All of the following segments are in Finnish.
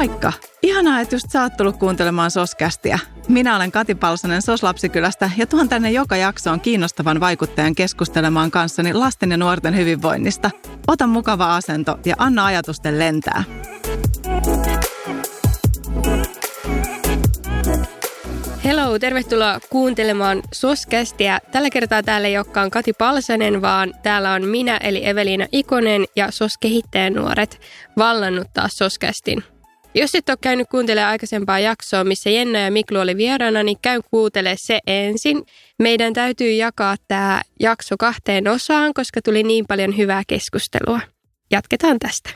Moikka! Ihanaa, että just sä oot tullut kuuntelemaan Soskästiä. Minä olen Kati Palsanen Soslapsikylästä ja tuon tänne joka jaksoon kiinnostavan vaikuttajan keskustelemaan kanssani lasten ja nuorten hyvinvoinnista. Ota mukava asento ja anna ajatusten lentää. Hello, tervetuloa kuuntelemaan Soskästiä. Tällä kertaa täällä ei olekaan Kati Palsanen, vaan täällä on minä eli Eveliina Ikonen ja sos nuoret vallannut taas Soskästin. Jos et ole käynyt kuuntelemaan aikaisempaa jaksoa, missä Jenna ja Miklu oli vieraana, niin käy kuuntele se ensin. Meidän täytyy jakaa tämä jakso kahteen osaan, koska tuli niin paljon hyvää keskustelua. Jatketaan tästä.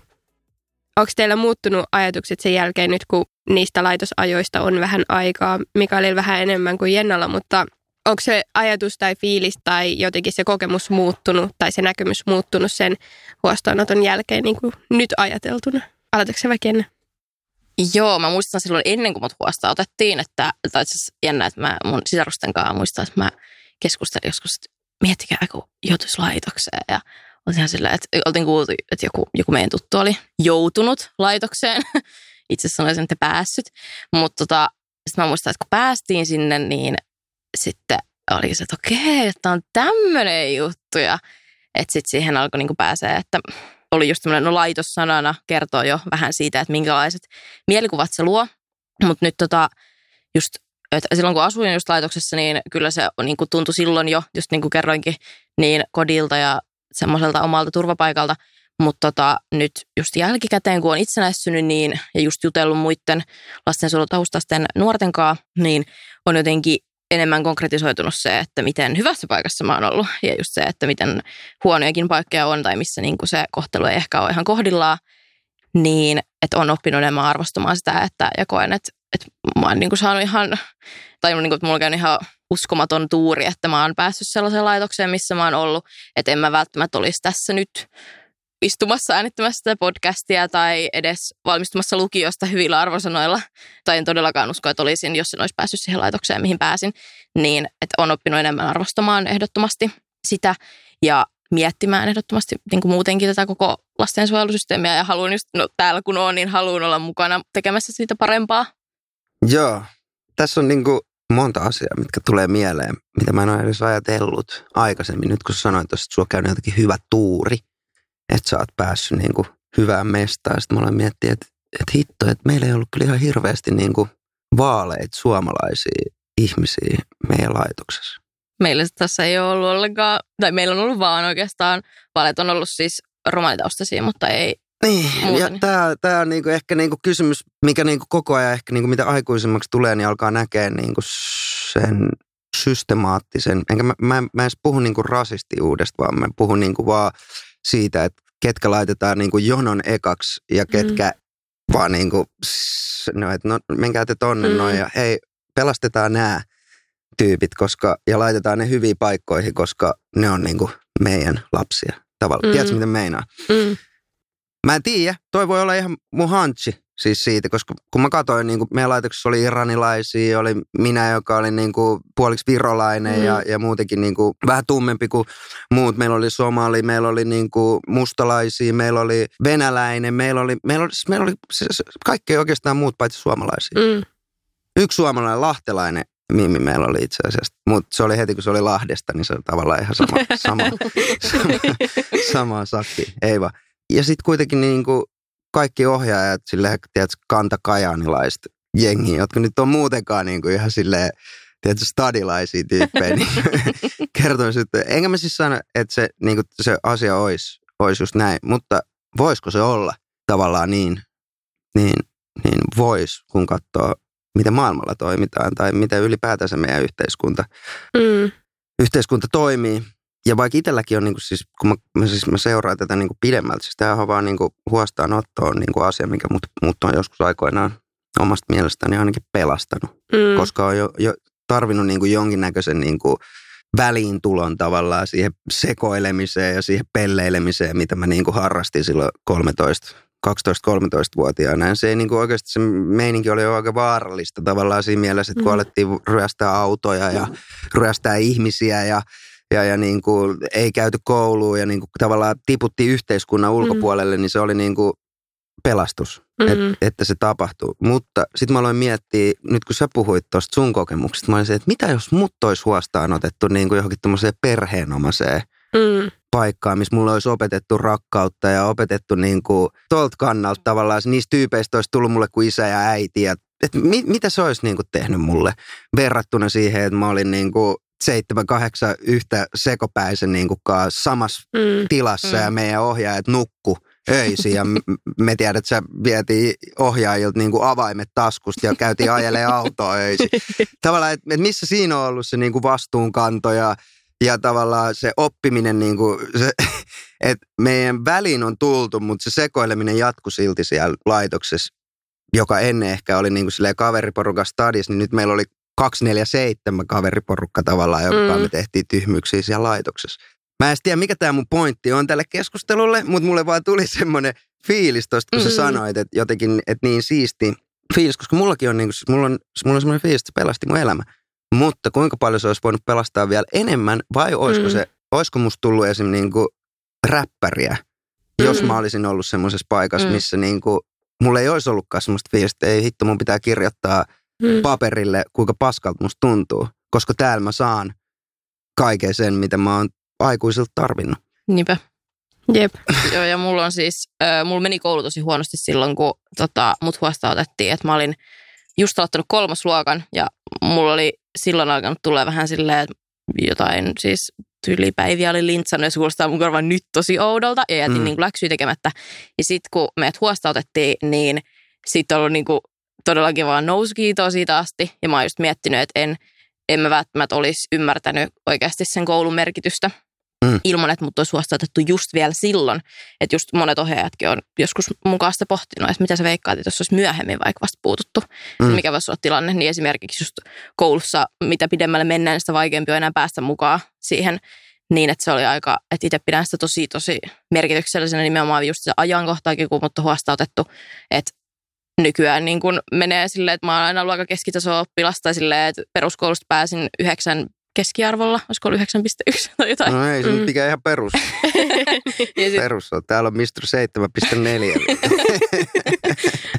Onko teillä muuttunut ajatukset sen jälkeen nyt, kun niistä laitosajoista on vähän aikaa? Mikaelilla vähän enemmän kuin Jennalla, mutta onko se ajatus tai fiilis tai jotenkin se kokemus muuttunut tai se näkemys muuttunut sen huostaanoton jälkeen niin kuin nyt ajateltuna? Aloitatko se vaikka Jenna? Joo, mä muistan silloin ennen kuin mut huostaa otettiin, että, tai siis jännä, että mä mun sisarusten kanssa muistan, että mä keskustelin joskus, että miettikää, kun joutuisi laitokseen ja oltiin sillä, että oltiin kuultu, että joku, joku meidän tuttu oli joutunut laitokseen. Itse sanoisin, että päässyt. Mutta tota, sitten mä muistan, että kun päästiin sinne, niin sitten oli se, että okei, että on tämmöinen juttu. Ja että sitten siihen alkoi niin pääsee, että oli just tämmöinen, no laitossanana kertoo jo vähän siitä, että minkälaiset mielikuvat se luo. Mutta nyt tota, just että silloin kun asuin just laitoksessa, niin kyllä se niin kuin tuntui silloin jo, just niin kuin kerroinkin, niin kodilta ja semmoiselta omalta turvapaikalta. Mutta tota, nyt just jälkikäteen, kun on itsenäistynyt niin, ja just jutellut muiden lastensuojelutaustaisten nuorten kanssa, niin on jotenkin enemmän konkretisoitunut se, että miten hyvässä paikassa mä oon ollut. Ja just se, että miten huonojakin paikkoja on tai missä niin se kohtelu ei ehkä ole ihan kohdillaan. Niin, että on oppinut enemmän arvostamaan sitä, että ja koen, että, että mä oon niin kuin saanut ihan, tai niin kuin, että mulla on ihan uskomaton tuuri, että mä oon päässyt sellaiseen laitokseen, missä mä oon ollut, että en mä välttämättä olisi tässä nyt istumassa äänittämässä tätä podcastia tai edes valmistumassa lukiosta hyvillä arvosanoilla, tai en todellakaan usko, että olisin, jos en olisi päässyt siihen laitokseen, mihin pääsin, niin että on oppinut enemmän arvostamaan ehdottomasti sitä ja miettimään ehdottomasti niin kuin muutenkin tätä koko lastensuojelusysteemiä ja haluan just, no täällä kun on, niin haluan olla mukana tekemässä siitä parempaa. Joo, tässä on niin kuin monta asiaa, mitkä tulee mieleen, mitä mä en ole edes ajatellut aikaisemmin. Nyt kun sanoin että sulla käy jotenkin hyvä tuuri, että sä oot päässyt niin kuin hyvään mestaan. Sitten mä olen miettinyt, että, että hitto, että meillä ei ollut kyllä ihan hirveästi niin kuin vaaleita suomalaisia ihmisiä meidän laitoksessa. Meillä tässä ei ole ollut ollenkaan, tai meillä on ollut vaan oikeastaan, vaaleet on ollut siis romanitaustaisia, mutta ei, niin, Muuten. ja tämä, tämä on niinku ehkä niinku kysymys, mikä niinku koko ajan ehkä niinku mitä aikuisemmaksi tulee, niin alkaa näkeä niinku sen systemaattisen, enkä mä, mä, mä edes puhu niinku rasistiudesta, vaan mä puhun niinku vaan siitä, että ketkä laitetaan niinku jonon ekaksi ja ketkä mm. vaan niinku, no, että no menkää te tonne mm. noin ja hei, pelastetaan nämä tyypit koska, ja laitetaan ne hyviin paikkoihin, koska ne on niinku meidän lapsia tavallaan. Mm. Tiedätkö, miten meinaa? Mm. Mä en tiedä, toi voi olla ihan mun hanchi siis siitä, koska kun mä katsoin, niin kuin meidän laitoksessa oli iranilaisia, oli minä, joka oli niin kuin puoliksi virolainen mm. ja, ja muutenkin niin kuin vähän tummempi kuin muut. Meillä oli somali, meillä oli niin kuin mustalaisia, meillä oli venäläinen, meillä oli, meillä oli, siis meillä oli siis kaikki oikeastaan muut paitsi suomalaisia. Mm. Yksi suomalainen, lahtelainen Mimmi meillä oli itse asiassa. Mutta se oli heti, kun se oli Lahdesta, niin se oli tavallaan ihan sama, sama, sama, sama sakki. Ei vaan. Ja sitten kuitenkin niin kuin kaikki ohjaajat, sille tiedätkö, kantakajanilaiset jengi, jotka nyt on muutenkaan niin kuin ihan silleen, tiedätkö, stadilaisia tyyppejä, niin kertoisin, että enkä mä siis sano, että se, niin kuin se asia olisi, olisi just näin, mutta voisiko se olla tavallaan niin, niin, niin vois, kun katsoo, miten maailmalla toimitaan tai miten ylipäätänsä meidän yhteiskunta, mm. yhteiskunta toimii ja vaikka itselläkin on, niin kuin siis, kun mä, mä, siis mä seuraan tätä niin kuin pidemmältä, siis tämähän on vaan niin kuin huostaanotto on niin kuin asia, mikä mut, mut on joskus aikoinaan omasta mielestäni ainakin pelastanut. Mm. Koska on jo, jo tarvinnut niin kuin jonkinnäköisen niin kuin väliintulon tavallaan siihen sekoilemiseen ja siihen pelleilemiseen, mitä mä niin kuin harrastin silloin 13 12-13-vuotiaana. Ja se ei niin kuin oikeasti, se meininki oli jo aika vaarallista tavallaan siinä mielessä, että kun mm. alettiin ryöstää autoja ja ryöstää ihmisiä ja ja, ja niin kuin ei käyty kouluun ja niin kuin tavallaan tiputtiin yhteiskunnan mm. ulkopuolelle, mm. niin se oli niin kuin pelastus, Mm. et, että se tapahtuu. Mutta sitten mä aloin miettiä, nyt kun sä puhuit tuosta sun kokemuksesta, mä olin se, että mitä jos mut olisi huostaan otettu niin kuin johonkin tämmöiseen perheenomaiseen Mm. paikkaan, missä mulla olisi opetettu rakkautta ja opetettu niin kuin tuolta kannalta tavallaan. Niistä tyypeistä olisi tullut mulle kuin isä ja äiti. Ja, et mi, mitä se olisi niin kuin tehnyt mulle verrattuna siihen, että mä olin niin kuin seitsemän, kahdeksan yhtä sekopäisen niin samassa Mm. tilassa Mm. ja meidän ohjaajat nukku öisin ja me tiedät, että sä vietiin ohjaajilta niin kuin avaimet taskusta ja käytiin ajelee autoa öisin. Tavallaan, että et missä siinä on ollut se niin kuin vastuunkanto ja, ja tavallaan se oppiminen, niin kuin se, että meidän väliin on tultu, mutta se sekoileminen jatkui silti siellä laitoksessa, joka ennen ehkä oli niin kuin silleen kaveriporukan stadis, niin nyt meillä oli 247 kaveriporukka tavallaan, joka Mm. me tehtiin tyhmyyksiä siellä laitoksessa. Mä en tiedä, mikä tämä mun pointti on tälle keskustelulle, mutta mulle vaan tuli semmoinen fiilis tosta, kun mm. Sä sanoit, että jotenkin, että niin siisti fiilis, koska mullakin on, niin kuin, mulla on, mulla on semmoinen fiilis, että se pelasti mun elämä. Mutta kuinka paljon se olisi voinut pelastaa vielä enemmän, vai olisiko, Mm. se, olisiko musta tullut esim. Niin kuin räppäriä, jos Mm. mä olisin ollut semmoisessa paikassa, Mm. missä niin kuin, mulla ei olisi ollutkaan semmoista fiilistä, että ei hitto, mun pitää kirjoittaa Mm. paperille, kuinka paskalta musta tuntuu. Koska täällä mä saan kaiken sen, mitä mä oon aikuisilta tarvinnut. Niinpä. Jep. Joo, ja mulla on siis, äh, mulla meni koulu tosi huonosti silloin, kun tota, mut huostaan otettiin, että mä olin just aloittanut kolmasluokan ja mulla oli silloin alkanut tulla vähän silleen, että jotain siis tyylipäiviä oli lintsannut ja se kuulostaa mun korvaan nyt tosi oudolta ja jätin Mm. niin läksyä tekemättä. Ja sitten kun meidät huostaan otettiin, niin sitten on ollut niin kuin todellakin vaan nousukiitoa siitä asti ja mä oon just miettinyt, että en, en mä välttämättä olisi ymmärtänyt oikeasti sen koulun merkitystä Mm. ilman, että mut olisi huostaanotettu just vielä silloin. Että just monet ohjaajatkin on joskus mukaan sitä pohtinut, että mitä sä veikkaat, että jos olisi myöhemmin vaikka vasta puututtu, Mm. mikä voisi olla tilanne. Niin esimerkiksi just koulussa, mitä pidemmälle mennään, sitä vaikeampi on enää päästä mukaan siihen niin, että se oli aika, että itse pidän sitä tosi, tosi merkityksellisenä nimenomaan just se ajankohtaakin, kun mut on huostaanotettu, että nykyään niin kun menee silleen, että mä oon aina ollut aika keskitaso oppilas tai silleen, että peruskoulusta pääsin yhdeksän keskiarvolla, olisiko ollut 9,1 tai jotain. No ei se Mm. nyt ihan perus, ja sit, perus on. Täällä on Mr. 7.4.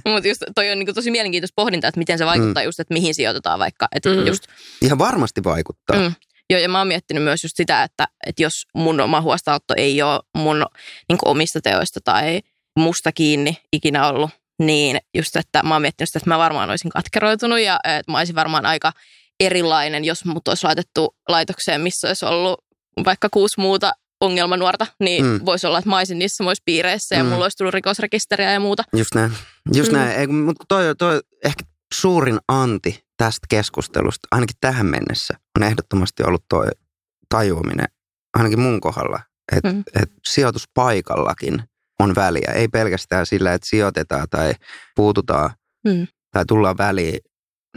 mutta just toi on niin tosi mielenkiintoista pohdintaa, että miten se vaikuttaa mm. just, että mihin sijoitetaan vaikka. Että Mm. mm. just, Ihan varmasti vaikuttaa. Mm. joo, ja mä oon miettinyt myös just sitä, että, että jos mun oma huostaanotto ei ole mun niin omista teoista tai musta kiinni ikinä ollut, niin just, että mä oon miettinyt sitä, että mä varmaan olisin katkeroitunut ja että mä olisin varmaan aika erilainen, jos mut olisi laitettu laitokseen, missä olisi ollut vaikka kuusi muuta ongelmanuorta, niin Mm. voisi olla, että mä olisin niissä samoissa piireissä ja Mm. mulla olisi tullut rikosrekisteriä ja muuta. Just näin. Just Mm. näin. Ei, mutta toi, toi ehkä suurin anti tästä keskustelusta, ainakin tähän mennessä, on ehdottomasti ollut toi tajuaminen, ainakin mun kohdalla, että Mm. et sijoituspaikallakin on väliä. Ei pelkästään sillä, että sijoitetaan tai puututaan Mm. tai tullaan väliin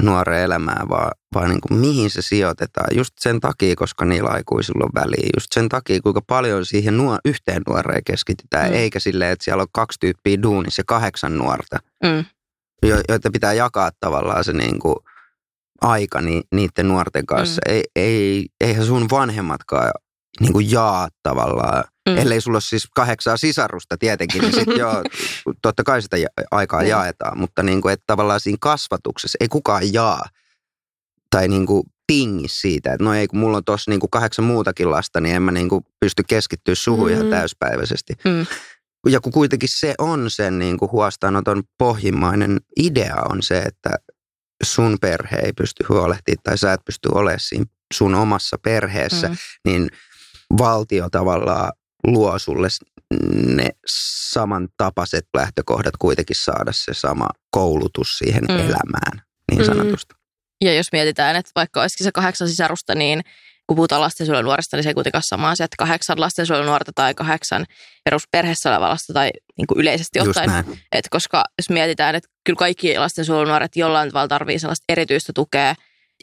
nuoreen elämään, vaan, vaan niin kuin mihin se sijoitetaan. Just sen takia, koska niillä aikuisilla on väliä. Just sen takia, kuinka paljon siihen nuo, yhteen nuoreen keskitytään, Mm. eikä silleen, että siellä on kaksi tyyppiä duunissa ja kahdeksan nuorta, Mm. jo- joita pitää jakaa tavallaan se niin kuin aika ni, niiden nuorten kanssa. Mm. Ei, ei, eihän sun vanhemmatkaan niin kuin jaa tavallaan, mm. Ellei sulla ole siis kahdeksaa sisarusta tietenkin, niin sitten joo, totta kai sitä aikaa Mm. jaetaan, mutta niin kuin, että tavallaan siinä kasvatuksessa ei kukaan jaa tai niin kuin tingi siitä, että no ei kun mulla on tuossa niin kuin kahdeksan muutakin lasta, niin en mä niin kuin pysty keskittyä suhun ihan Mm. täyspäiväisesti. Mm. Ja kun kuitenkin se on sen niin kuin huostaanoton pohjimmainen idea on se, että sun perhe ei pysty huolehtimaan tai sä et pysty olemaan siinä sun omassa perheessä, Mm. niin valtio tavallaan luo sulle ne samantapaiset lähtökohdat kuitenkin saada se sama koulutus siihen Mm. elämään, niin Mm. sanotusti. Ja jos mietitään, että vaikka olisikin se kahdeksan sisarusta, niin kun puhutaan lastensuojelunuorista, niin se ei kuitenkaan sama asia, että kahdeksan lastensuojelunuorta tai kahdeksan perusperheessä olevaa lasta tai niin kuin yleisesti ottaen. Et koska jos mietitään, että kyllä kaikki lastensuojelunuoret jollain tavalla tarvii sellaista erityistä tukea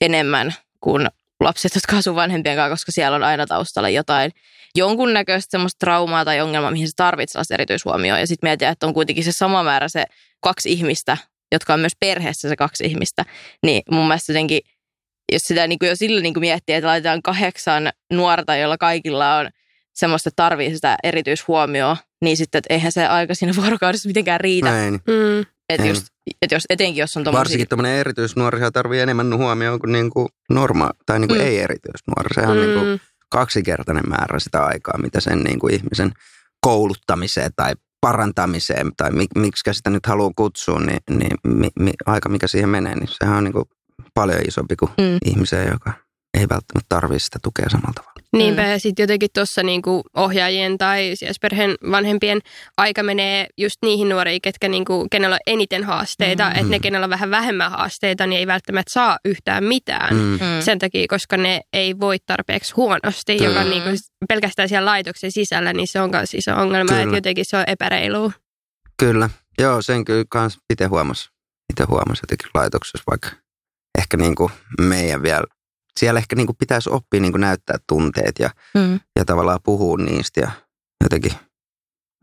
enemmän kuin lapset, jotka asuu vanhempien kanssa, koska siellä on aina taustalla jotain jonkunnäköistä semmoista traumaa tai ongelmaa, mihin se tarvitsee sellaista erityishuomioon. Ja sitten mietitään, että on kuitenkin se sama määrä se kaksi ihmistä, jotka on myös perheessä se kaksi ihmistä. Niin mun mielestä jotenkin, jos sitä niin kuin jo sillä niin kuin miettii, että laitetaan kahdeksan nuorta, joilla kaikilla on semmoista, että tarvii sitä erityishuomioon, niin sitten, että eihän se aika siinä vuorokaudessa mitenkään riitä. Näin. Mm. Että just, et jos, etenkin jos on tommosia, Varsinkin tämmöinen erityisnuorihan tarvii enemmän huomioon kuin, niin kuin norma, tai niin kuin Mm. ei erityisnuori. Sehän on niin kuin Mm. kaksikertainen määrä sitä aikaa, mitä sen niin kuin ihmisen kouluttamiseen tai parantamiseen, tai mi, miksi sitä nyt haluaa kutsua, niin, niin mi, mi, aika mikä siihen menee, niin sehän on niin kuin paljon isompi kuin Mm. ihmiseen, joka ei välttämättä tarvitse sitä tukea samalla tavalla. Niinpä Mm. ja sitten jotenkin tuossa niinku ohjaajien tai sijaisperheen vanhempien aika menee just niihin nuoriin, ketkä niinku, kenellä on eniten haasteita. Mm. Mm. Että ne, kenellä on vähän vähemmän haasteita, niin ei välttämättä saa yhtään mitään. Mm. Mm. Mm. Sen takia, koska ne ei voi tarpeeksi huonosti, Kyllä. joka niinku pelkästään siellä laitoksen sisällä, niin se on myös iso ongelma. Kyllä. Että jotenkin se on epäreilu. Kyllä, joo, sen kyllä kans itse huomasi, itse huomasi jotenkin laitoksessa, vaikka ehkä niin kuin meidän vielä, siellä ehkä niin kuin pitäisi oppia niin kuin näyttää tunteet ja, Mm. ja tavallaan puhua niistä ja jotenkin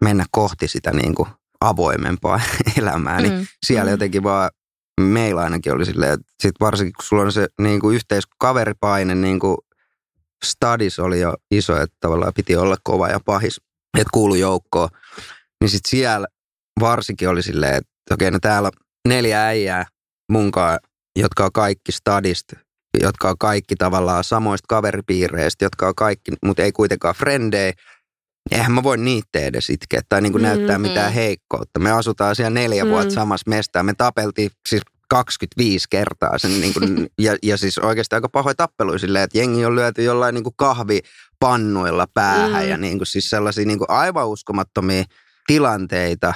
mennä kohti sitä niin kuin avoimempaa elämää, niin Mm. siellä Mm. jotenkin vaan meillä ainakin oli silleen, että sit varsinkin kun sulla on se niin kuin yhteiskaveripaine, niin kuin stadis oli jo iso, että tavallaan piti olla kova ja pahis, että kuulu joukkoon, niin sitten siellä varsinkin oli silleen, että okei, no täällä on neljä äijää munkaan, jotka on kaikki stadista, jotka on kaikki tavallaan samoista kaveripiireistä, jotka on kaikki, mutta ei kuitenkaan frendejä. Eihän mä voi niitä edes itkeä tai niin kuin Mm, näyttää mm. mitään heikkoutta. Me asutaan siellä neljä Mm. vuotta samassa mestaan. Me tapeltiin siis 25 kertaa sen niin kuin, ja, ja siis oikeastaan aika pahoja tappeluja silleen, että jengi on lyöty jollain niin kuin kahvipannuilla päähän Mm. ja niin kuin siis sellaisia niin kuin aivan uskomattomia tilanteita.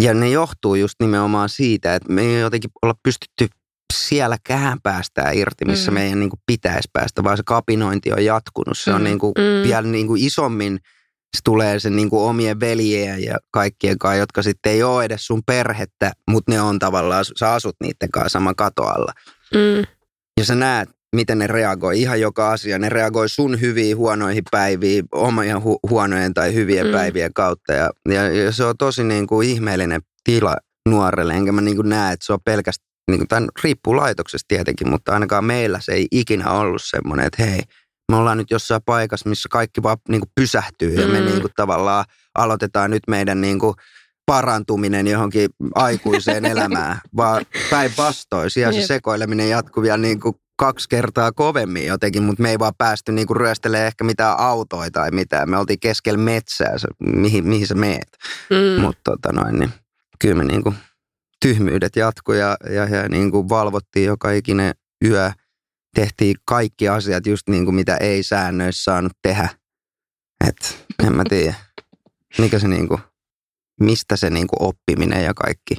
Ja ne johtuu just nimenomaan siitä, että me ei jotenkin olla pystytty sielläkään päästään irti, missä Mm. meidän niin kuin pitäisi päästä, vaan se kapinointi on jatkunut. Se on Mm. niin kuin Mm. vielä niin kuin isommin, se tulee sen niin kuin omien veljien ja kaikkien kanssa, jotka sitten ei ole edes sun perhettä, mutta ne on tavallaan, sä asut niiden kanssa saman kato alla. Mm. Ja sä näet, miten ne reagoi ihan joka asia. Ne reagoi sun hyviin, huonoihin päiviin, omien hu- huonojen tai hyvien mm. päivien kautta. Ja, ja, ja se on tosi niin kuin ihmeellinen tila nuorelle. Enkä mä niin kuin näe, että se on pelkästään, niin kuin, tämän riippuu laitoksesta tietenkin, mutta ainakaan meillä se ei ikinä ollut semmoinen, että hei, me ollaan nyt jossain paikassa, missä kaikki vaan niin kuin pysähtyy ja me Mm. niin kuin tavallaan aloitetaan nyt meidän niin kuin parantuminen johonkin aikuiseen elämään, vaan päinvastoin. Siellä se sekoileminen jatkuu vielä niin kuin kaksi kertaa kovemmin jotenkin, mutta me ei vaan päästy niin kuin ryöstelemään ehkä mitään autoja tai mitään. Me oltiin keskellä metsää, se, mihin, mihin sä meet. Mm. Mm. Mutta tota noin, niin kyllä me niin kuin tyhmyydet jatku ja, ja, ja niin kuin valvottiin joka ikinen yö. Tehtiin kaikki asiat just niin kuin mitä ei säännöissä saanut tehdä. Et en mä tiedä, mikä se niin kuin, mistä se niin kuin oppiminen ja kaikki,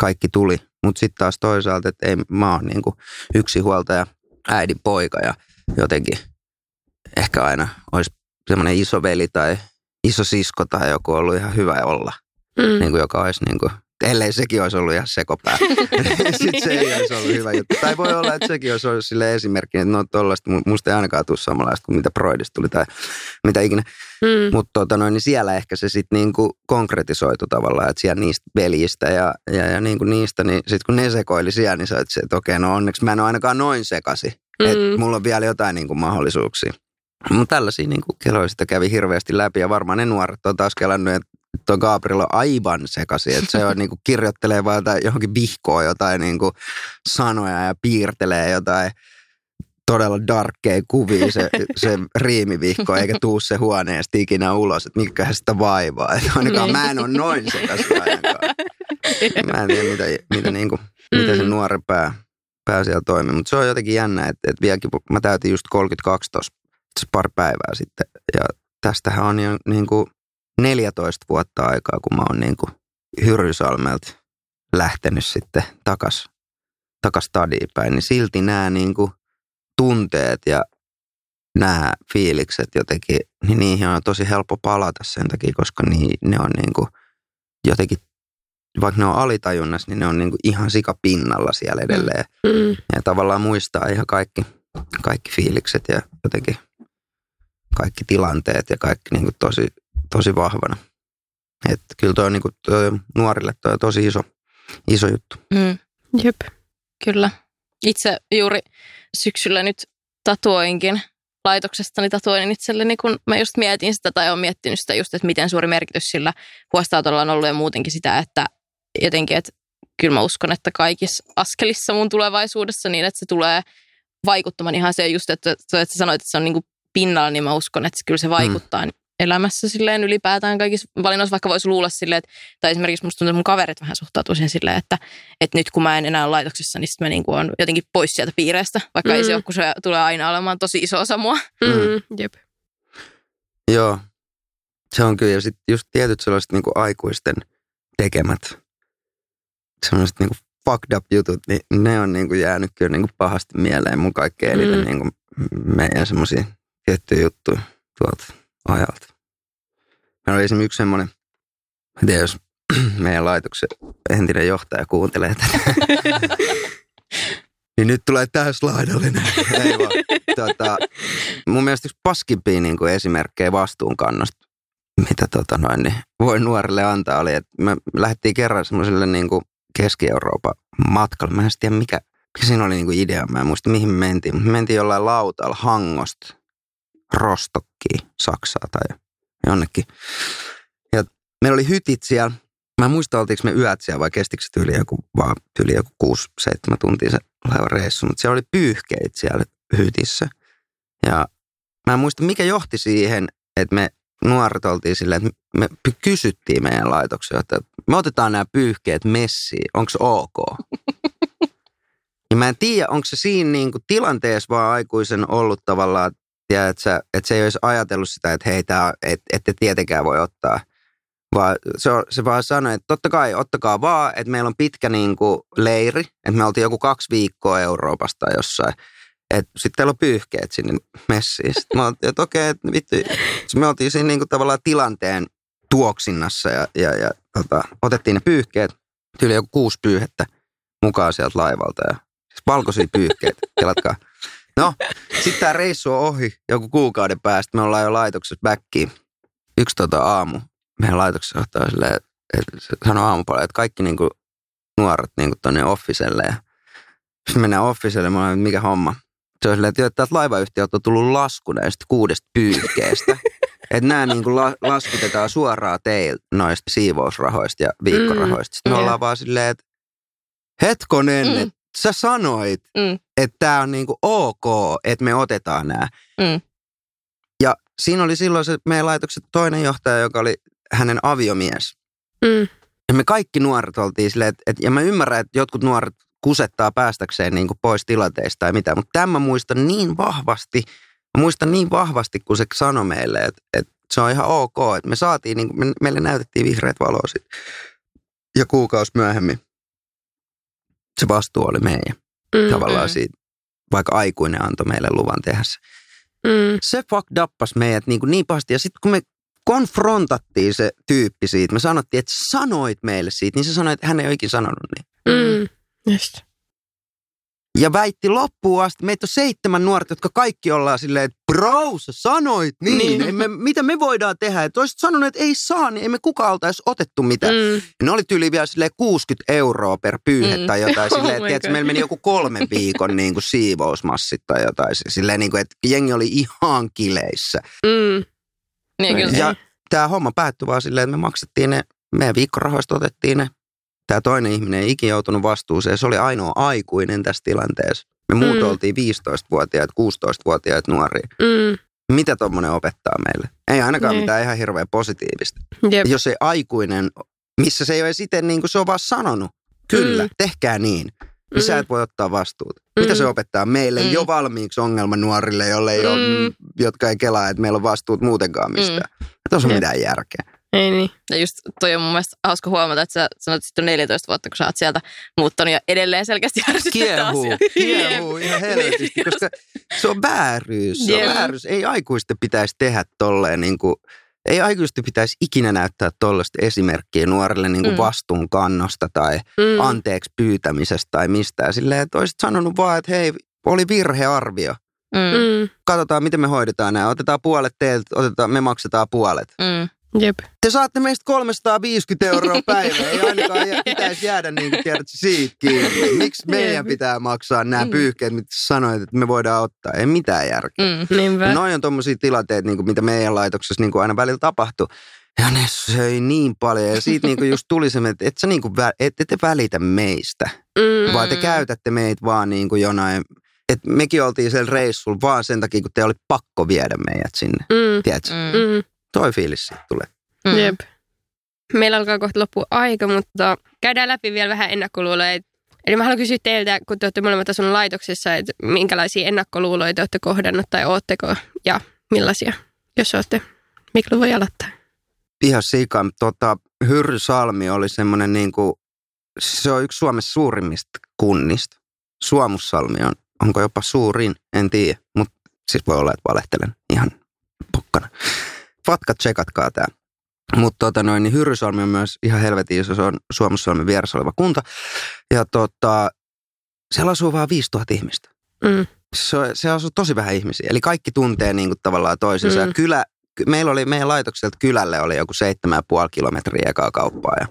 kaikki tuli. Mutta sitten taas toisaalta, että ei, mä oon niin kuin yksinhuoltaja, äidin poika ja jotenkin ehkä aina olisi semmoinen isoveli tai isosisko tai joku ollut ihan hyvä olla Mm. niin kuin joka olisi niin kuin, ellei sekin olisi ollut ihan sekopää. Sitten se ei olisi ollut hyvä juttu. Tai voi olla, että sekin olisi ollut sille esimerkki, että no tollaista, mu- musta ei ainakaan tule samanlaista kuin mitä Freudista tuli tai mitä ikinä. Mm. Mutta tota noin, niin siellä ehkä se sitten niinku konkretisoitu tavallaan, että siellä niistä veljistä ja, ja, ja niinku niistä, niin sitten kun ne sekoili siellä, niin sä se, että okei, no onneksi mä en ole ainakaan noin sekasi. Mm. Että mulla on vielä jotain niinku mahdollisuuksia. Mutta tällaisia niinku keloja sitä kävi hirveästi läpi ja varmaan ne nuoret on taas kelannut, että tuo Gabriel on aivan sekaisin, että se on niinku kirjoittelee vaan jotain, johonkin vihkoon jotain niinku sanoja ja piirtelee jotain todella darkkeja kuvia se, se riimivihko, eikä tuu se huoneesta ikinä ulos, että mikä sitä vaivaa. Että ainakaan mä en ole noin sekaisin ainakaan. Mä en tiedä, mitä, mitä, niinku, mitä se Mm. nuoren pää, pää siellä toimii. Mutta se on jotenkin jännä, että, että vieläkin, mä täytin just 32 tuossa pari päivää sitten. Ja tästähän on jo niin kuin 14 vuotta aikaa, kun mä oon niin kuin Hyrysalmelta lähtenyt sitten takas, takas stadiin päin. Niin silti nämä niin kuin tunteet ja nämä fiilikset jotenkin, niin niihin on tosi helppo palata sen takia, koska niin, ne on niin kuin jotenkin, vaikka ne on alitajunnassa, niin ne on niin kuin ihan sikapinnalla siellä edelleen. Mm. Ja tavallaan muistaa ihan kaikki, kaikki fiilikset ja jotenkin kaikki tilanteet ja kaikki niin kuin tosi, tosi vahvana. Et kyllä toi, on niin kuin, toi nuorille toi on tosi iso, iso juttu. Mm, Jep. kyllä. Itse juuri syksyllä nyt tatuoinkin laitoksestani tatuoinnin itselleni, kun mä just mietin sitä tai olen miettinyt sitä just, että miten suuri merkitys sillä huostaanotolla on ollut ja muutenkin sitä, että jotenkin, että kyllä mä uskon, että kaikissa askelissa mun tulevaisuudessa niin, että se tulee vaikuttamaan ihan se just, että, että sä sanoit, että se on niin kuin pinnalla, niin mä uskon, että kyllä se vaikuttaa mm. Elämässä silleen ylipäätään kaikissa valinnoissa, vaikka voisi luulla silleen, että, tai esimerkiksi musta tuntuu, että mun kaverit vähän suhtautuu siihen silleen, että, että nyt kun mä en enää ole laitoksessa, niin sitten mä niin kuin on jotenkin pois sieltä piireestä, vaikka mm. ei se ole, kun se tulee aina olemaan tosi iso osa mua. Mm. Jep. Joo, se on kyllä. Ja sitten just tietyt sellaiset niin kuin aikuisten tekemät, sellaiset niin kuin fucked up jutut, niin ne on niin kuin jäänyt kyllä niin kuin pahasti mieleen mun kaikkein eniten mm. niin kuin meidän semmoisia tiettyjä juttuja tuolta ajalta. Meillä oli esimerkiksi yksi semmoinen, en tiedä jos meidän laitoksen entinen johtaja kuuntelee tätä. niin nyt tulee täyslaidallinen. Ei vaan. Tota, mun mielestä yksi paskimpia niin kuin esimerkkejä vastuunkannosta, mitä tota noin, niin voi nuorille antaa, oli, että me lähdettiin kerran semmoiselle niin kuin Keski-Euroopan matkalle. Mä en tiedä, mikä, mikä siinä oli niin kuin idea. Mä en muista, mihin me mentiin. Me mentiin jollain lautalla Hangosta Rostokkiin, Saksaa tai jonnekin. Ja meillä oli hytit siellä. Mä en muista, oltiinko me yöt siellä vai kestikö se tyyli joku, vaan tyyli joku 6-7 tuntia se laivan reissu. Mutta siellä oli pyyhkeitä siellä hytissä. Ja mä en muista, mikä johti siihen, että me nuoret oltiin silleen, että me kysyttiin meidän laitoksen, että me otetaan nämä pyyhkeet messiin, onko se ok? Ja mä en tiedä, onko se siinä niin kuin tilanteessa vaan aikuisen ollut tavallaan, tiedä, että, sä, että se ei olisi ajatellut sitä, että hei, tää, et, ette tietenkään voi ottaa. Vaan se, se vaan sanoi, että totta kai ottakaa vaan, että meillä on pitkä niin kuin leiri, että me oltiin joku kaksi viikkoa Euroopasta jossain. Sitten teillä on pyyhkeet sinne messiin. Sitten mä oltiin, että okei, että vittu. Me oltiin siinä niin kuin tavallaan tilanteen tuoksinnassa ja, ja, ja tota, otettiin ne pyyhkeet, tyyli joku kuusi pyyhettä mukaan sieltä laivalta ja siis valkoisia pyyhkeet, kelatkaa. No, sitten tämä reissu on ohi joku kuukauden päästä. Me ollaan jo laitoksessa backiin. Yksi tota aamu meidän laitoksessa ottaa silleen, että, sanoo aamupuolella, että kaikki niinku nuoret niinku tonne officelle. Ja sitten mennään officelle, mä olen, mikä homma. Se on silleen, että täältä laivayhtiöltä on tullut lasku näistä kuudesta pyyhkeestä. että nämä niinku la, laskutetaan suoraan teiltä noista siivousrahoista ja viikkorahoista. Sitten me ollaan vaan silleen, että hetkonen, mm. että sä sanoit, mm. Että tämä on niinku ok, että me otetaan nämä. Mm. Ja siinä oli silloin se meidän laitoksen toinen johtaja, joka oli hänen aviomies. Mm. Ja me kaikki nuoret oltiin silleen, että, että ja mä ymmärrän, että jotkut nuoret kusettaa päästäkseen niin kuin pois tilanteista tai mitä, mutta tämä muistan niin vahvasti, mä muistan niin vahvasti, kun se sanoi meille, että, että se on ihan ok, että me saatiin, niin kuin, me, meille näytettiin vihreät valoa sit. Ja kuukausi myöhemmin se vastuu oli meidän. Mm-hmm. Tavallaan siitä, vaikka aikuinen antoi meille luvan tehdä se. Mm. Se fuck dappas meidät niin, kuin niin pahasti. Ja sitten kun me konfrontattiin se tyyppi siitä, me sanottiin, että sanoit meille siitä, niin se sanoi, että hän ei ole ikinä sanonut niin. Mm. Just ja väitti loppuun asti, meitä on seitsemän nuorta, jotka kaikki ollaan silleen, että bro, sä sanoit niin, niin. Me, mitä me voidaan tehdä, että olisit sanonut, että ei saa, niin emme kukaan oltaisi otettu mitään. Mm. Ja ne oli tyyli vielä silleen 60 euroa per pyyhe mm. tai jotain, oh silleen, että meillä meni joku kolmen viikon niin kuin siivousmassit tai jotain, silleen niin kuin, että jengi oli ihan kileissä. Mm. Niin, kyllä. Ja tämä homma päättyi vaan silleen, että me maksettiin ne, meidän viikkorahoista otettiin ne Tämä toinen ihminen ei ikinä joutunut vastuuseen. Se oli ainoa aikuinen tässä tilanteessa. Me muut mm. oltiin 15-vuotiaat, 16-vuotiaat nuoria. Mm. Mitä tuommoinen opettaa meille? Ei ainakaan niin. mitään ihan hirveän positiivista. Jep. Jos ei aikuinen, missä se ei ole sitten niin kuin se on vaan sanonut, kyllä, mm. tehkää niin, niin mm. sä et voi ottaa vastuuta. Mm. Mitä se opettaa meille mm. jo valmiiksi ongelma nuorille, jolle ei mm. ole, jotka ei kelaa, että meillä on vastuut muutenkaan mistään. Mm. Tuossa on mitään järkeä. Ei niin. Ja just toi on mun mielestä hauska huomata, että sä sanoit, että on 14 vuotta, kun sä oot sieltä muuttanut ja edelleen selkeästi Kiehuu, kiehuu ihan helvetisti, niin koska se on vääryys. Se on vääryys. Ei aikuisten pitäisi tehdä tolleen niin kuin, ei aikuisten pitäisi ikinä näyttää tuollaista esimerkkiä nuorille niin kuin mm. vastuunkannosta tai mm. anteeksi pyytämisestä tai mistään. Silleen, että olisit sanonut vaan, että hei, oli virhearvio. Mm. Katsotaan, miten me hoidetaan nämä. Otetaan puolet teiltä, otetaan, me maksetaan puolet. Mm. Jep. Te saatte meistä 350 euroa päivä. Ei ainakaan jä, pitäisi jäädä niin kuin tiedät, siitä kiinni. Miksi meidän Jep. pitää maksaa nämä Mm. pyyhkeet, mitä sanoit, että me voidaan ottaa? Ei mitään järkeä. Mm. Niinpä. Noin on tommosia tilanteita, niin kuin mitä meidän laitoksessa niin kuin aina välillä tapahtuu. Ja ne söi niin paljon. Ja siitä niin kuin just tuli se, että et, sä niin kuin, vä- et, et te välitä meistä, Mm. vaan te käytätte meitä vaan niin kuin jonain. Et mekin oltiin siellä reissulla vaan sen takia, kun te oli pakko viedä meidät sinne. Mm. Tiedätkö? Mm. Toi fiilis siitä tulee. Mm. Jep. Meillä alkaa kohta loppu aika, mutta käydään läpi vielä vähän ennakkoluuloja. Eli mä haluan kysyä teiltä, kun te olette molemmat asunut laitoksessa, että minkälaisia ennakkoluuloja te olette kohdannut tai ootteko ja millaisia, jos olette. Miklu voi aloittaa. Ihan sika. Tota, Hyrry Salmi oli semmoinen niin kuin, se on yksi Suomessa suurimmista kunnista. Suomussalmi on, onko jopa suurin, en tiedä, mutta siis voi olla, että valehtelen ihan pokkana. Fatka, tsekatkaa tämä. Mutta tota noin, niin Hyrrysalmi on myös ihan helvetin iso, se on Suomussalmen vieressä oleva kunta. Ja tota, siellä asuu vaan 5000 ihmistä. Mm. se, se asuu tosi vähän ihmisiä. Eli kaikki tuntee niin kuin tavallaan toisensa. Mm. Kylä, ky- meillä oli, meidän laitokselta kylälle oli joku 7,5 kilometriä ekaa kauppaa. Ja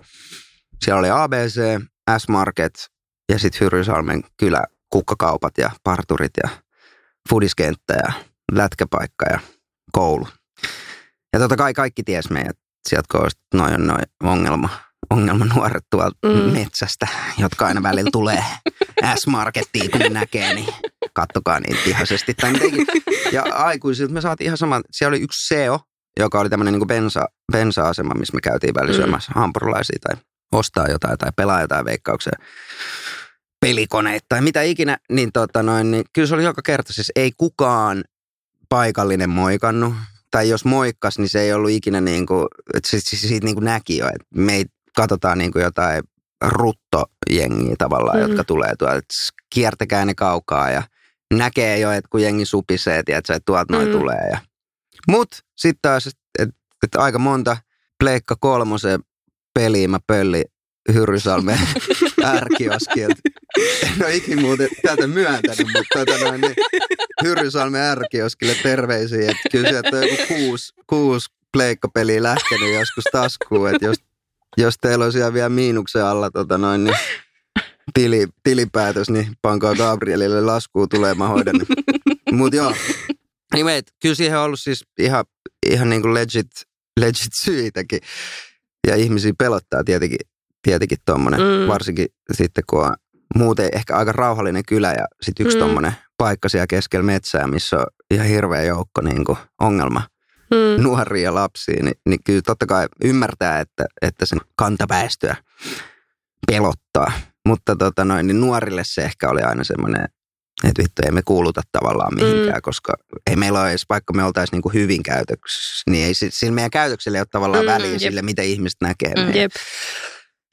siellä oli ABC, S-Market ja sitten Hyrrysalmen kylä, kukkakaupat ja parturit ja fudiskenttä ja lätkäpaikka ja koulu. Ja totta kai kaikki ties meidät sieltä kohdasta, että noi on noin ongelma, ongelmanuoret tuolta Mm. metsästä, jotka aina välillä tulee S-Markettiin, kun ne näkee, niin kattokaa niitä vihaisesti. Tai mitenkin. Ja aikuisilta me saatiin ihan sama, siellä oli yksi SEO, joka oli tämmöinen niin bensa, bensa-asema, missä me käytiin välillä Mm. hampurilaisia tai ostaa jotain tai pelaa jotain veikkauksia pelikoneita tai mitä ikinä, niin, tota noin, niin kyllä se oli joka kerta. Siis ei kukaan paikallinen moikannut. Tai jos moikkas, niin se ei ollut ikinä niin kuin, että se, se, siitä niin kuin näki jo, että me ei katsotaan niin kuin jotain ruttojengiä tavallaan, Mm. jotka tulee tuolta, että kiertäkää ne kaukaa ja näkee jo, että kun jengi supisee, tiedätkö, että tuolta noin Mm. tulee. Ja. Mut sitten taas, että et, et aika monta Pleikka kolmosen peliä mä pölli Hyrrysalmen ärkioskilta. En ole ikinä muuten tätä myöntänyt, mutta tota noin, niin Hyrrysalmen ärkioskille terveisiä, että kyllä sieltä on joku kuusi, kuusi pleikkapeliä lähtenyt joskus taskuun, että jos, jos teillä on siellä vielä miinuksen alla tota noin, niin tili, tilipäätös, niin pankaa Gabrielille laskuun tulee, mä hoidan. Mutta joo, niin meit, kyllä siihen on ollut siis ihan, ihan niin kuin legit, legit syitäkin. Ja ihmisiä pelottaa tietenkin, tietenkin tuommoinen, Mm. mm. varsinkin sitten kun on muuten ehkä aika rauhallinen kylä ja sitten yksi Mm. mm. tuommoinen paikka siellä keskellä metsää, missä on ihan hirveä joukko niin kuin ongelma Mm. nuoria ja lapsia, niin, niin kyllä totta kai ymmärtää, että, että sen kantaväestöä pelottaa. Mutta tota noin, niin nuorille se ehkä oli aina semmoinen, että vittu ei me kuuluta tavallaan mihinkään, mm. koska ei meillä ole edes, vaikka me oltaisiin niin kuin hyvin käytöksessä, niin ei si- sillä meidän käytöksellä ei ole tavallaan Mm, mm, väliä jep. sille, mitä ihmiset näkee. Mm. Jep.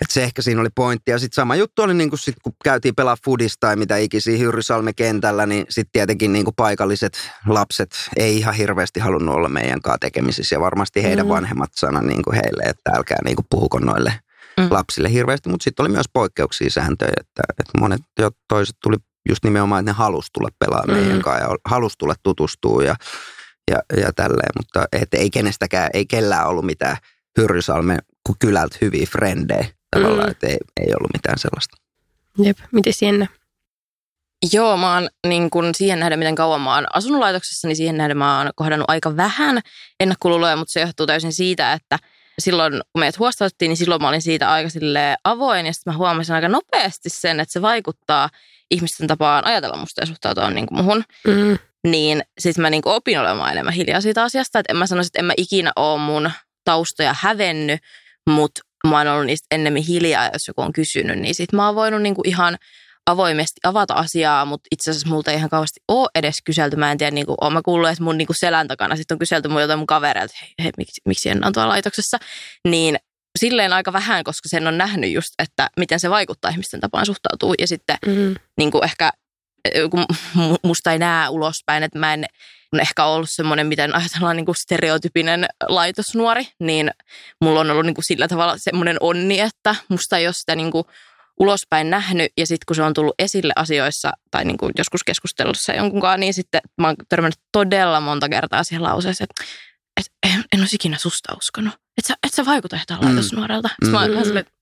Et se ehkä siinä oli pointti. Ja sitten sama juttu oli, niin kuin sit, kun käytiin pelaa fudista tai mitä ikisiä Hyrrysalme kentällä, niin sitten tietenkin niin paikalliset lapset ei ihan hirveästi halunnut olla meidän kanssa tekemisissä. Ja varmasti heidän Mm. mm. vanhemmat sana niin heille, että älkää niin kuin puhuko noille Mm. lapsille hirveästi. Mutta sitten oli myös poikkeuksia sääntöjä, että, että monet jo toiset tuli just nimenomaan, että ne halusi tulla pelaamaan Mm. meidän kanssa ja halusi tulla tutustua ja, ja, ja tälleen. Mutta et ei kenestäkään, ei kellään ollut mitään Hyrrysalmen kylältä hyviä frendejä tavallaan, Mm. että ei, ei ollut mitään sellaista. Jep. Miten Sienna? Joo, mä oon niin kun siihen nähden, miten kauan mä oon asunut laitoksessa, niin siihen nähden mä oon kohdannut aika vähän ennakkoluuloja, mutta se johtuu täysin siitä, että silloin kun meidät huostauttiin, niin silloin mä olin siitä aika silleen avoin ja sitten mä huomasin aika nopeasti sen, että se vaikuttaa ihmisten tapaan ajatella musta ja suhtautua niin kuin muhun. Mm. Niin sitten mä niin kuin opin olemaan enemmän hiljaa siitä asiasta, että en mä sanoisi, että en mä ikinä ole mun taustoja hävennyt, mutta mä oon ollut niistä ennemmin hiljaa, jos joku on kysynyt, niin sit mä oon voinut niin kuin ihan avoimesti avata asiaa, mutta itse asiassa multa ei ihan kauheasti ole edes kyselty. Mä en tiedä, niin kuin, oon mä kuullut, että mun niin kuin selän takana sitten on kyselty mun jotain mun kavereilta, hei, hei miksi, miksi en on tuolla laitoksessa. Niin silleen aika vähän, koska sen on nähnyt just, että miten se vaikuttaa ihmisten tapaan suhtautuu. Ja sitten Mm. niin kuin ehkä, kun mu- musta ei näe ulospäin, että mä en on ehkä ollut semmoinen, miten ajatellaan niin kuin stereotypinen laitosnuori, niin mulla on ollut niin kuin sillä tavalla semmoinen onni, että musta ei ole sitä niin kuin ulospäin nähnyt, ja sitten kun se on tullut esille asioissa tai niin kuin joskus keskustelussa jonkunkaan, niin sitten mä oon törmännyt todella monta kertaa siihen lauseeseen, että et, en, en olisi ikinä susta uskonut. et sä, et sä vaikuta yhtään mm. laitosnuorelta. Sitten Mm. mä oon että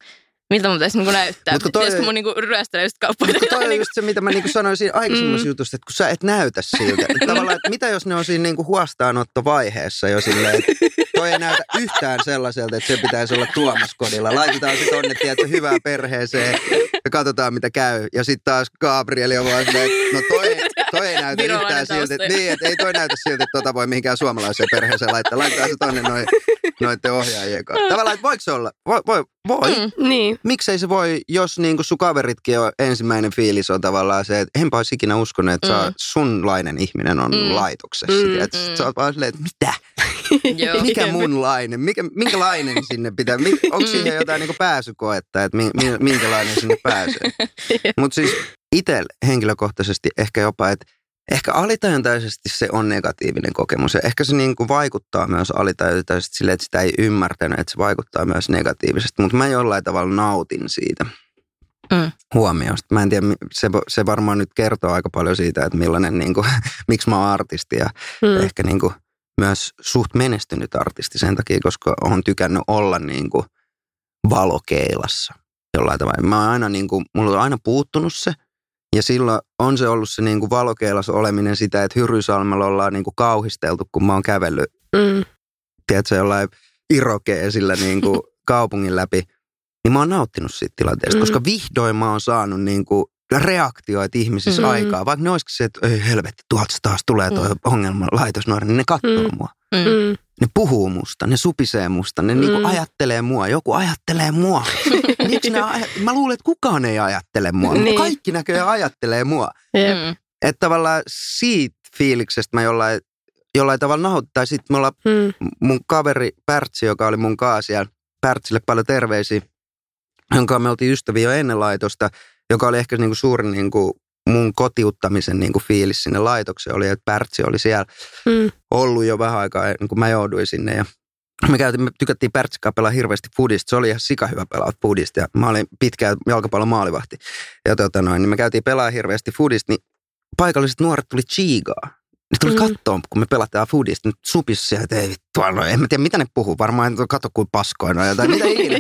miltä mun pitäisi niinku näyttää. Mut kun toi- Pitäisikö mun niinku ryöstellä just kauppoja? Mutta toi on just se, mitä mä niinku sanoin siinä aikaisemmassa Mm. jutussa, että kun sä et näytä siltä. Että tavallaan, että mitä jos ne on siinä niinku huostaanottovaiheessa jo silleen, että toi ei näytä yhtään sellaiselta, että se pitäisi olla Tuomas kodilla. Laitetaan se tonne, tiedätkö, hyvää perheeseen ja katsotaan mitä käy. Ja sitten taas Gabrieli on vaan silleen, että no toi, toi ei näytä Virolainen yhtään siltä, että, niin, että ei toi näytä siltä, että tota voi mihinkään suomalaiseen perheeseen laittaa. Laitetaan se tonne noin, noiden ohjaajien kanssa. Tavallaan, että voiko se olla? Voi, voi, voi. Mm. Niin. miksei se voi, jos niinku sun kaveritkin on ensimmäinen fiilis on tavallaan se, että enpä olisi ikinä uskonut, että mm. Mm. sunlainen ihminen on Mm. mm. laitoksessa. Mm, Mm. Et mm. Sä oot vaan silleen, että mitä? Joo. Mikä munlainen? Mikä, minkälainen sinne pitää? Onko siihen jotain niinku pääsykoetta, että mi, mi, minkälainen sinne pääsee? Mutta siis itse henkilökohtaisesti ehkä jopa, että ehkä alitajuntaisesti se on negatiivinen kokemus. Ja ehkä se niinku vaikuttaa myös alitajuntaisesti silleen, että sitä ei ymmärtänyt, että se vaikuttaa myös negatiivisesti. Mutta mä jollain tavalla nautin siitä Mm. huomiosta. Mä en tiedä, se, se varmaan nyt kertoo aika paljon siitä, että millainen, niinku, miksi mä oon artisti ja Mm. ehkä niinku, myös suht menestynyt artisti sen takia, koska on tykännyt olla niinku valokeilassa jollain tavalla. Mä aina niinku, mulla on aina puuttunut se ja silloin on se ollut se niinku valokeilassa oleminen sitä, että Hyrysalmella ollaan niinku kauhisteltu, kun mä oon kävellyt, Mm. tiedätkö, jollain irokeesillä niinku kaupungin läpi. Niin mä oon nauttinut siitä tilanteesta, Mm. koska vihdoin mä oon saanut niinku reaktioita ihmisissä Mm. aikaa. Vaikka ne olisikin se, että ei helvetti, tuolta taas tulee tuo Mm. ongelma laitosnuori, niin ne katsoo Mm. mua. Mm. Ne puhuu musta, ne supisee musta, ne Mm. niinku ajattelee mua. Joku ajattelee mua. Miksi ne aj- Mä luulen, että kukaan ei ajattele mua. Niin. Kaikki näköjään ajattelee mua. Jep. Mm. Että tavallaan siitä fiiliksestä mä jollain, jollain tavalla nautin. Tai sitten me ollaan Mm. mun kaveri Pärtsi, joka oli mun kaa siellä, Pärtsille paljon terveisiä, jonka me oltiin ystäviä jo ennen laitosta, joka oli ehkä niinku suurin niinku mun kotiuttamisen niinku fiilis sinne laitokseen oli, että Pärtsi oli siellä Mm. ollut jo vähän aikaa ennen kuin mä jouduin sinne ja me, käytiin, me tykättiin Pärtsikaa pelaa hirveästi fudista. Se oli ihan sika hyvä pelaa fudista ja mä olin pitkään jalkapallon maalivahti. Ja tota noin, niin me käytiin pelaa hirveästi fudista, niin paikalliset nuoret tuli chiigaa. Ne tuli Mm. kattoon, kun me pelataan fudista. Nyt supissa siellä, että ei vittu, no, en mä tiedä mitä ne puhuu. Varmaan kato kuin paskoina tai mitä ikinä.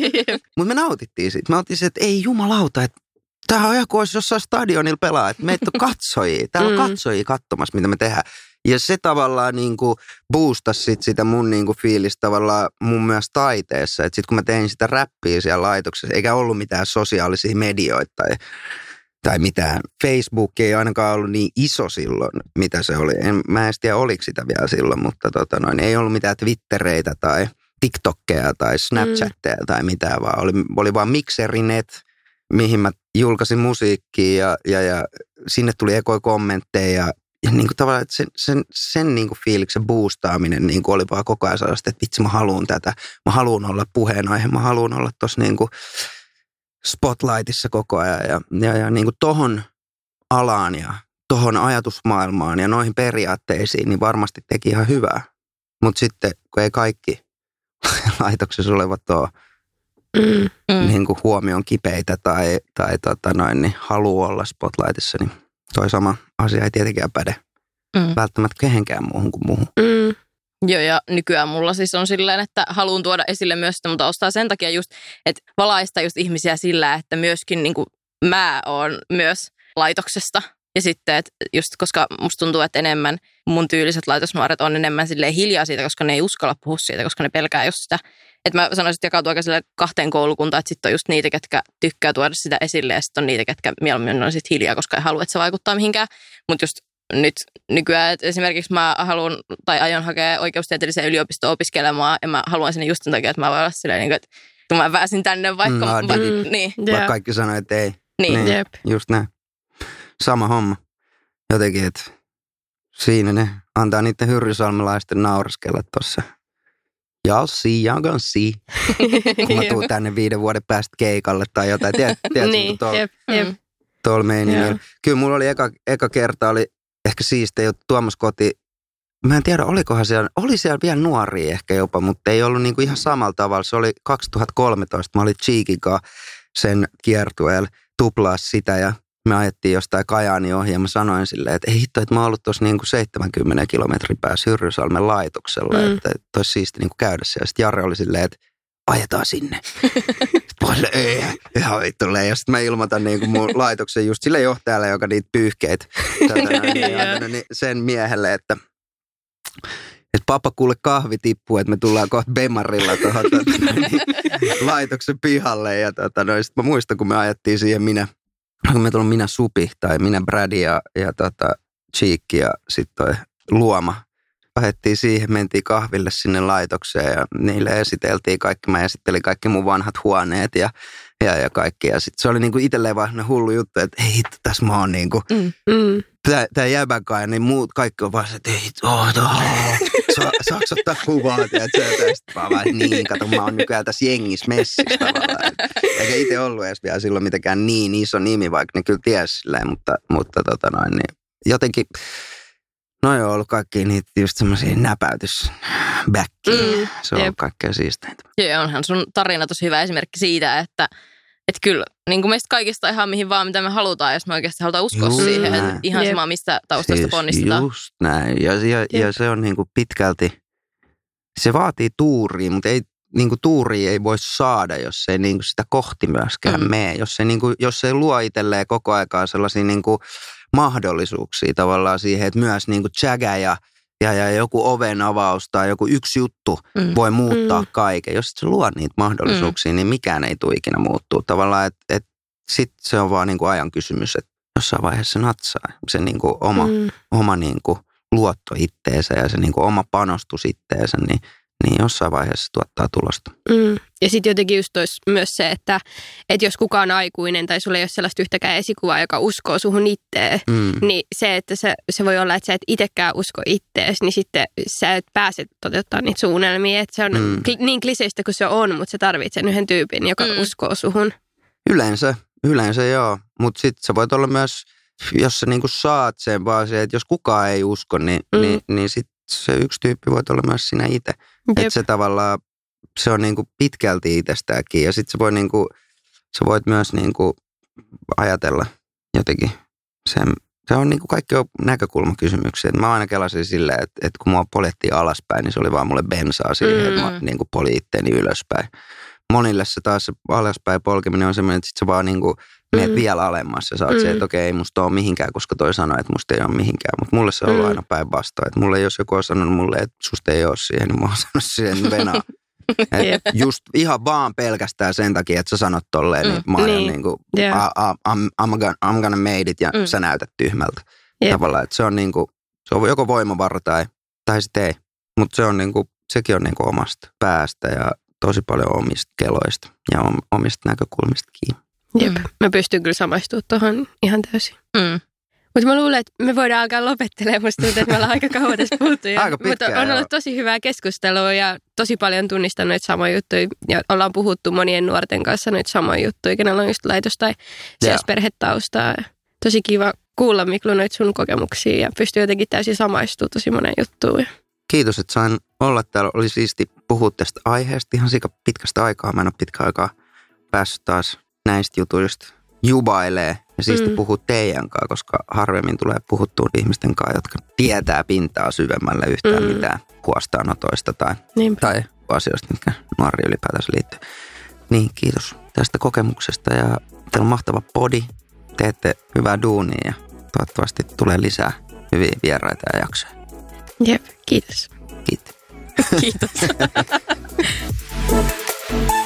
Mutta me nautittiin siitä. Me oltiin se, että ei jumalauta, että tämä on ihan kuin olisi jossain stadionilla pelaa. Että meitä on katsojia. Täällä on Mm. katsojia katsomassa, mitä me tehdään. Ja se tavallaan niin kuin boostasi sit sitä mun niin kuin fiilistä tavallaan mun myös taiteessa. Että sitten kun mä tein sitä räppiä siellä laitoksessa, eikä ollut mitään sosiaalisia medioita tai, tai mitään. Facebook ei ainakaan ollut niin iso silloin, mitä se oli. En, mä en tiedä, oliko sitä vielä silloin, mutta tota noin, ei ollut mitään Twittereitä tai TikTokkeja tai Snapchatteja mm. tai mitään, vaan oli, oli vaan Mixerinet, mihin mä julkaisin musiikkia ja, ja, ja sinne tuli ekoi kommentteja ja, ja niin kuin tavallaan, että sen, sen, sen niin kuin fiiliksen boostaaminen niin kuin oli vaan koko ajan sellaista, että vitsi mä haluan tätä, mä haluan olla puheenaihe, mä haluan olla tuossa niin kuin spotlightissa koko ajan ja, ja, ja niin kuin tohon alaan ja tohon ajatusmaailmaan ja noihin periaatteisiin, niin varmasti teki ihan hyvää. Mutta sitten, kun ei kaikki laitoksessa olevat ole Mm. Niin kuin huomion kipeitä tai, tai tota noin, niin haluaa olla spotlightissa, niin toi sama asia ei tietenkään päde Mm. välttämättä kehenkään muuhun kuin muuhun. Mm. Joo, ja nykyään mulla siis on silleen, että haluan tuoda esille myös sitä, mutta ostaa sen takia just, että valaista just ihmisiä sillä, että myöskin niin kuin mä oon myös laitoksesta. Ja sitten, että just koska musta tuntuu, että enemmän mun tyyliset laitosnuoret on enemmän silleen hiljaa siitä, koska ne ei uskalla puhua siitä, koska ne pelkää just sitä. Että mä sanoisin, että jakautuu aika kahteen koulukuntaan, että sitten on just niitä, ketkä tykkää tuoda sitä esille, ja sitten on niitä, ketkä mieluummin on sitten hiljaa, koska ei halua, että se vaikuttaa mihinkään. Mutta just nyt nykyään, että esimerkiksi mä haluan tai aion hakea oikeustieteelliseen yliopistoon opiskelemaan ja mä haluan sinne just sen takia, että mä voin olla silleen, niin kuin, että kun mä pääsin tänne vaikka... Mm, va, mm. niin, Vaikka kaikki sanoo, että ei. niin. Niin. Jep. Just näin. Sama homma. Jotenkin, että siinä ne antaa niiden hyrrysalmelaisten nauraskella tuossa. See, y'all gonna see. Kun mä tuun tänne viiden vuoden päästä keikalle tai jotain. Tiedät, tiedät niin, tuolla, jep, jep. Mm. tuolla meiningillä. Joo. Kyllä mulla oli eka, eka kerta, oli ehkä siistiä juttu Tuomas Koti. Mä en tiedä, olikohan siellä, oli siellä vielä nuoria ehkä jopa, mutta ei ollut niinku ihan samalla tavalla. Se oli 2013, mä olin Cheekin sen kiertueella tuplaa sitä ja me ajettiin jostain Kajaani ohi ja mä sanoin silleen, että ei hitto, että mä oon ollut tuossa niinku 70 kilometrin päässä Hyrrysalmen laitoksella, mm. että, olisi siisti niinku käydä siellä. Sitten Jare oli silleen, että ajetaan sinne. Sitten ei, ihan vittulle. Ja sitten mä ilmoitan niin kuin mun laitoksen just sille johtajalle, joka niitä pyyhkeitä niin sen miehelle, että että papa kuule kahvi tippuu, että me tullaan kohta Bemarilla tuohon tota, niin, laitoksen pihalle. Ja tota, no, sit mä muistan, kun me ajettiin siihen minä, kun me tullut minä Supi tai minä Brad ja, ja tota, Cheek ja sitten toi Luoma ajettiin siihen, mentiin kahville sinne laitokseen ja niille esiteltiin kaikki. Mä esittelin kaikki mun vanhat huoneet ja, ja, ja kaikki. Ja sitten se oli niinku itselleen vaan hullu juttu, että ei hitto, tässä mä oon niinku, mm. mm. tää, tää jäbän kai, niin muut kaikki on vaan se, että ei hitto, oh, oh, sa, saaks ottaa kuvaa, tiedätkö? Ja sitten vaan niin, kato, mä oon nykyään tässä jengissä messissä tavallaan. Eikä itse ollut edes vielä silloin mitenkään niin iso nimi, vaikka ne kyllä tiesi silleen, mutta, mutta tota noin, niin jotenkin No joo, ollut kaikki niitä just semmoisia näpäytysbäkkiä. Mm, se on jep. kaikkea siisteintä. Joo, onhan sun tarina tosi hyvä esimerkki siitä, että että kyllä niin kuin meistä kaikista ihan mihin vaan, mitä me halutaan, jos me oikeasti halutaan uskoa just siihen. Näin. Ihan sama, mistä taustasta siis ponnistetaan. Just näin. Ja, ja, ja se on niin kuin pitkälti, se vaatii tuuria, mutta ei, niin kuin tuuria ei voi saada, jos ei niin kuin sitä kohti myöskään mm. mene. Jos ei, niin kuin, jos ei luo itselleen koko aikaa sellaisia niin kuin, mahdollisuuksia tavallaan siihen, että myös niin kuin ja, ja, ja joku oven avaus tai joku yksi juttu mm. voi muuttaa mm. kaiken. Jos sä luot niitä mahdollisuuksia, mm. niin mikään ei tule ikinä muuttuu. Tavallaan, että et, sitten se on vaan niin kuin ajan kysymys, että jossain vaiheessa se natsaa. Se niin kuin oma, mm. oma niin kuin luotto itteensä ja se niin kuin oma panostus itteensä, niin niin jossain vaiheessa tuottaa tulosta. Mm. Ja sitten jotenkin just myös se, että, että jos kukaan on aikuinen tai sulla ei ole sellaista yhtäkään esikuvaa, joka uskoo suhun itteen, mm. niin se, että se, se voi olla, että sä et itsekään usko ittees, niin sitten sä et pääse toteuttamaan niitä suunnelmia. Että se on mm. niin kliseistä kuin se on, mutta se tarvitsee sen yhden tyypin, joka mm. uskoo suhun. Yleensä, yleensä joo. Mutta sitten sä voit olla myös, jos sä niinku saat sen vaan se, että jos kukaan ei usko, niin, mm. niin, niin sitten se yksi tyyppi voi olla myös sinä itse. Että se tavallaan, se on niinku pitkälti itsestäänkin. Ja sitten se voi niinku, sä voit myös niinku ajatella jotenkin sen, se on niinku kaikki on näkökulmakysymyksiä. Mä aina kelasin silleen, että, että kun mua poljettiin alaspäin, niin se oli vaan mulle bensaa siihen, mm. että mä mm. niinku poli itteeni ylöspäin. Monille se taas se alaspäin polkeminen on semmoinen, että sit se vaan niinku meet mm. vielä alemmas ja saat mm. se, että okei, ei musta ole mihinkään, koska toi sanoi, että musta ei ole mihinkään. Mutta mulle se on ollut mm. aina päinvastoin. Että mulle, jos joku on sanonut mulle, että susta ei ole siihen, niin mä oon sanonut siihen venaa. Just ihan vaan pelkästään sen takia, että sä sanot tolleen, mm. niin mä oon niin. niin kuin, yeah. I'm, I'm, gonna, I'm gonna made it ja mm. sä näytät tyhmältä. Yep. Tavallaan, että se on niin kuin, se on joko voimavara tai, tai sitten ei. Mutta se on niin kuin, sekin on niin kuin omasta päästä ja tosi paljon omista keloista ja omista näkökulmista kiinni. Jep, mm. mä pystyn kyllä samaistumaan tuohon ihan täysin. Mm. Mutta mä luulen, että me voidaan alkaa lopettelemaan. Musta tuntuu, että me ollaan aika kauan tässä puhuttu. Ja, aika pitkään, mutta on ollut tosi hyvää keskustelua ja tosi paljon tunnistan noita samoja juttuja. Ja ollaan puhuttu monien nuorten kanssa noita samoja juttuja, kenellä on just laitos tai perhetaustaa. Tosi kiva kuulla Miklu noita sun kokemuksia ja pystyy jotenkin täysin samaistumaan tosi monen juttuun. Kiitos, että sain olla täällä. Oli siisti puhua tästä aiheesta ihan sika pitkästä aikaa. Mä en ole pitkä aikaa päässyt taas näistä jutuista jubailee ja siis mm. puhuu teidän kanssa, koska harvemmin tulee puhuttua ihmisten kanssa, jotka tietää pintaa syvemmälle yhtään mm. mitään huostaanotoista tai, tai asioista, mitkä nuori ylipäätänsä liittyy. Niin, kiitos tästä kokemuksesta ja teillä on mahtava podi. Teette hyvää duunia ja toivottavasti tulee lisää hyviä vieraita ja jaksoja. Jep, kiitos. Kiitos. kiitos.